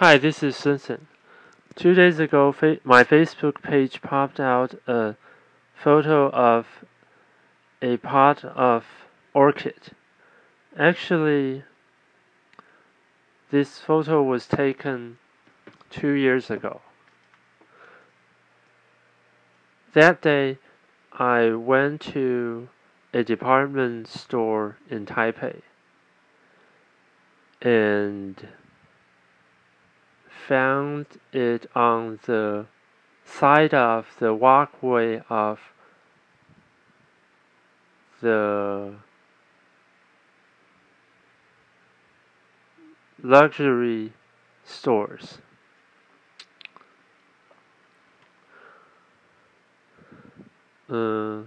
Hi, this is Sunsen. Two days ago, fa- my Facebook page popped out a photo of a pot of orchid. Actually, this photo was taken two years ago. That day, I went to a department store in Taipei and found it on the side of the walkway of the luxury stores. Uh,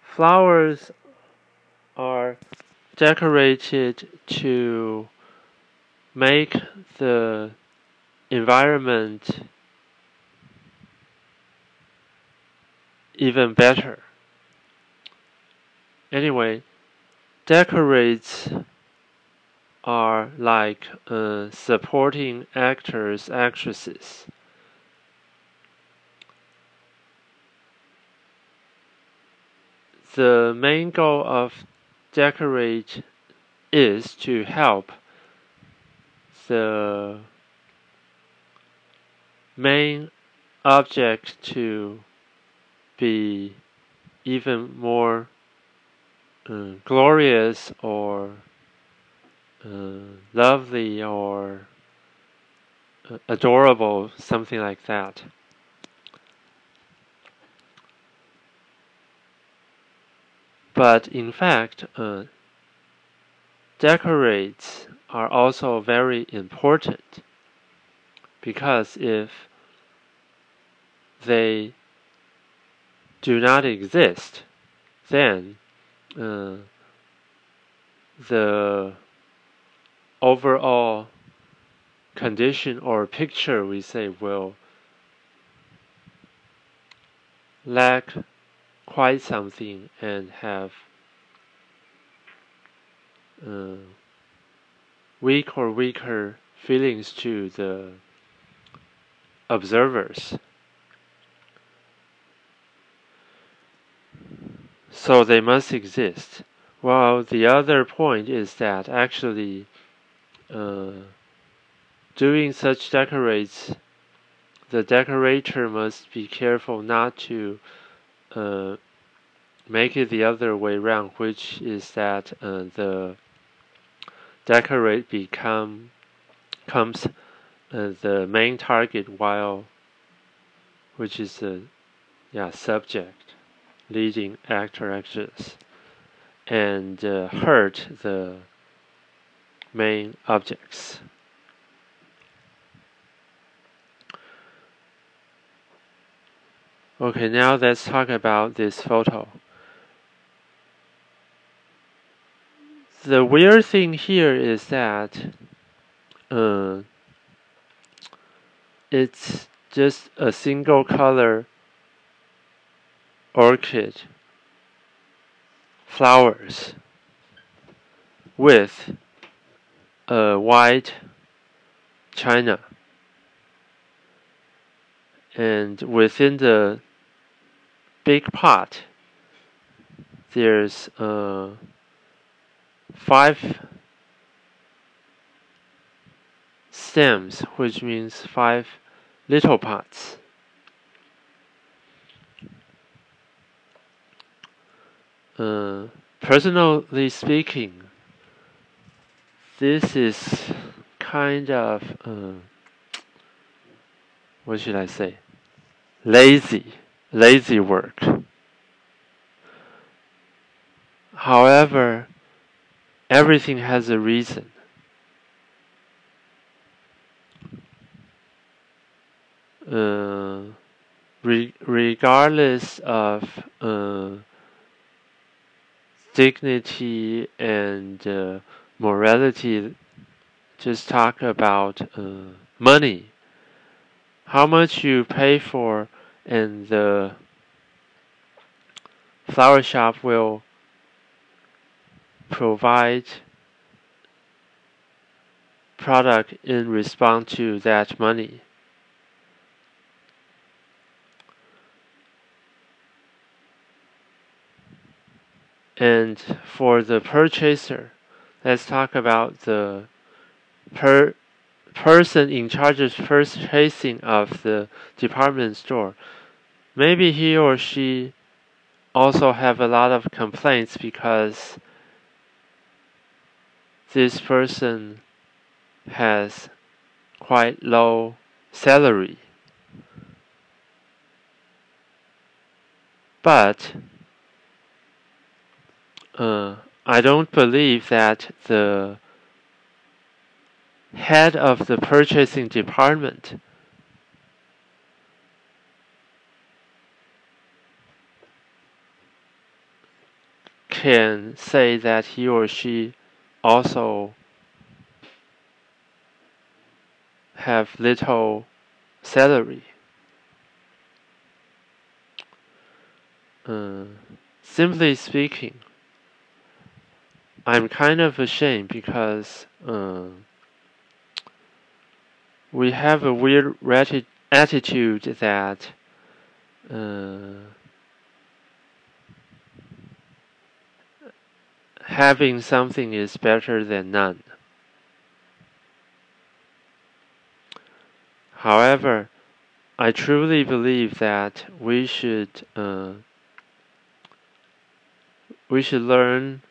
flowers are decorated to make the environment even better. Anyway, decorates are like uh, supporting actors, actresses. The main goal of decorate is to help the main object to be even more uh, glorious or uh, lovely or uh, adorable, something like that. But in fact, uh, decorates are also very important because if they do not exist, then uh, the overall condition or picture we say will lack quite something and have uh, weak or weaker feelings to the observers. So they must exist. While the other point is that actually uh, doing such decorates, the decorator must be careful not to uh, make it the other way around, which is that uh, the decorate become comes uh, the main target while which is the yeah subject leading actor actress and uh, hurt the main objects okay now let's talk about this photo. The weird thing here is that uh, it's just a single color orchid flowers with a white china. And within the big pot. There's uh, five stems which means five little pots. Uh, personally speaking this is kind of uh, what should I say? Lazy lazy work however everything has a reason uh, re- regardless of uh, dignity and uh, morality, just talk about uh, money. How much you pay for, and the flower shop will provide product in response to that money. And for the purchaser, let's talk about the per person in charge of purchasing of the department store. Maybe he or she also have a lot of complaints because this person has quite low salary. But uh, I don't believe that the head of the purchasing department can say that he or she also have little salary. Uh, simply speaking, I'm kind of ashamed because uh, we have a weird attitude that uh, having something is better than none. However, I truly believe that we should uh, we should learn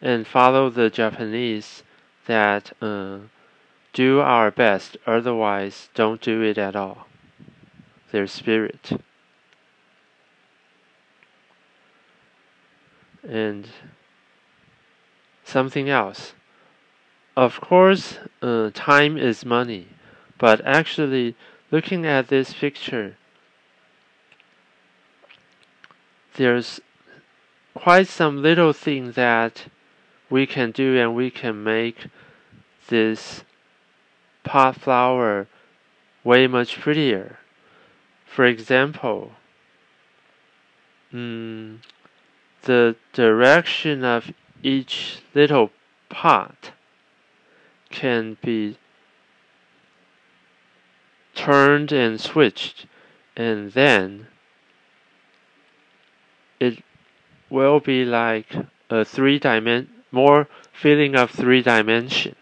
and follow the Japanese that uh, do our best, otherwise, don't do it at all. Their spirit. And something else. Of course, uh, time is money, but actually, looking at this picture, there's quite some little thing that we can do and we can make this pot flower way much prettier. For example, mm, the direction of each little pot can be turned and switched and then it will be like a three dimension more feeling of three dimension.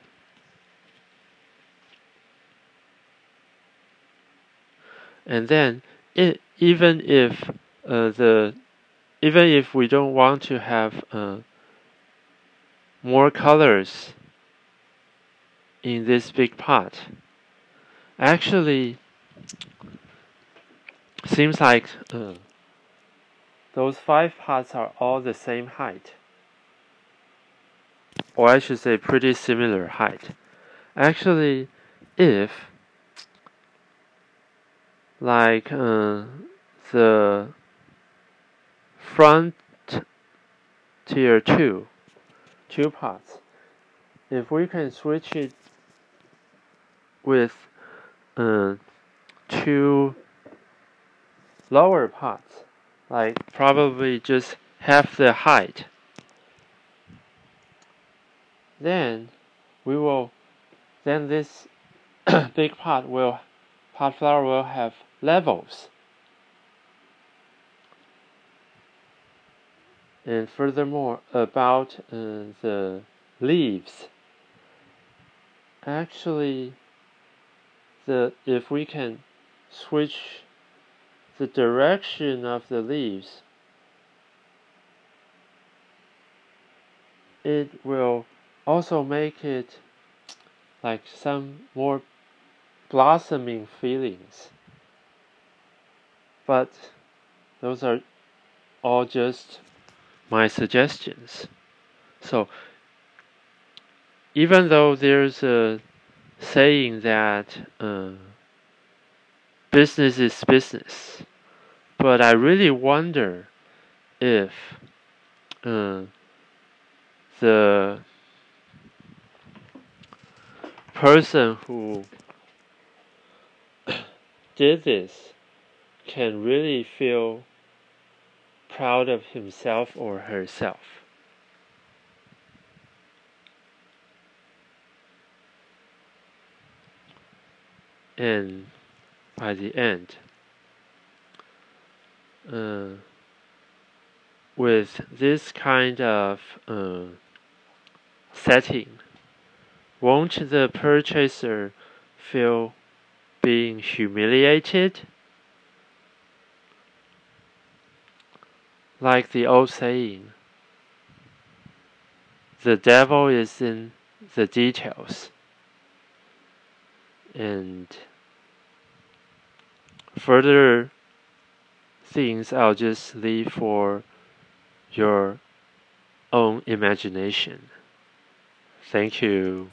And then it, even if uh, the even if we don't want to have uh, more colors in this big pot. Actually seems like uh, those five pots are all the same height. Or I should say pretty similar height. Actually if like uh, the front tier 2 two pots if we can switch it with uh, two lower pots like probably just half the height then we will then this big pot will pot flower will have levels. And furthermore, about uh, the leaves, actually, the if we can switch the direction of the leaves, it will also make it like some more blossoming feelings. But those are all just my suggestions. So, even though there's a saying that uh, business is business, but I really wonder if uh, the person who did this can really feel proud of himself or herself. and by the end, uh, with this kind of uh, setting, won't the purchaser feel being humiliated? Like the old saying, the devil is in the details. And further things I'll just leave for your own imagination. Thank you.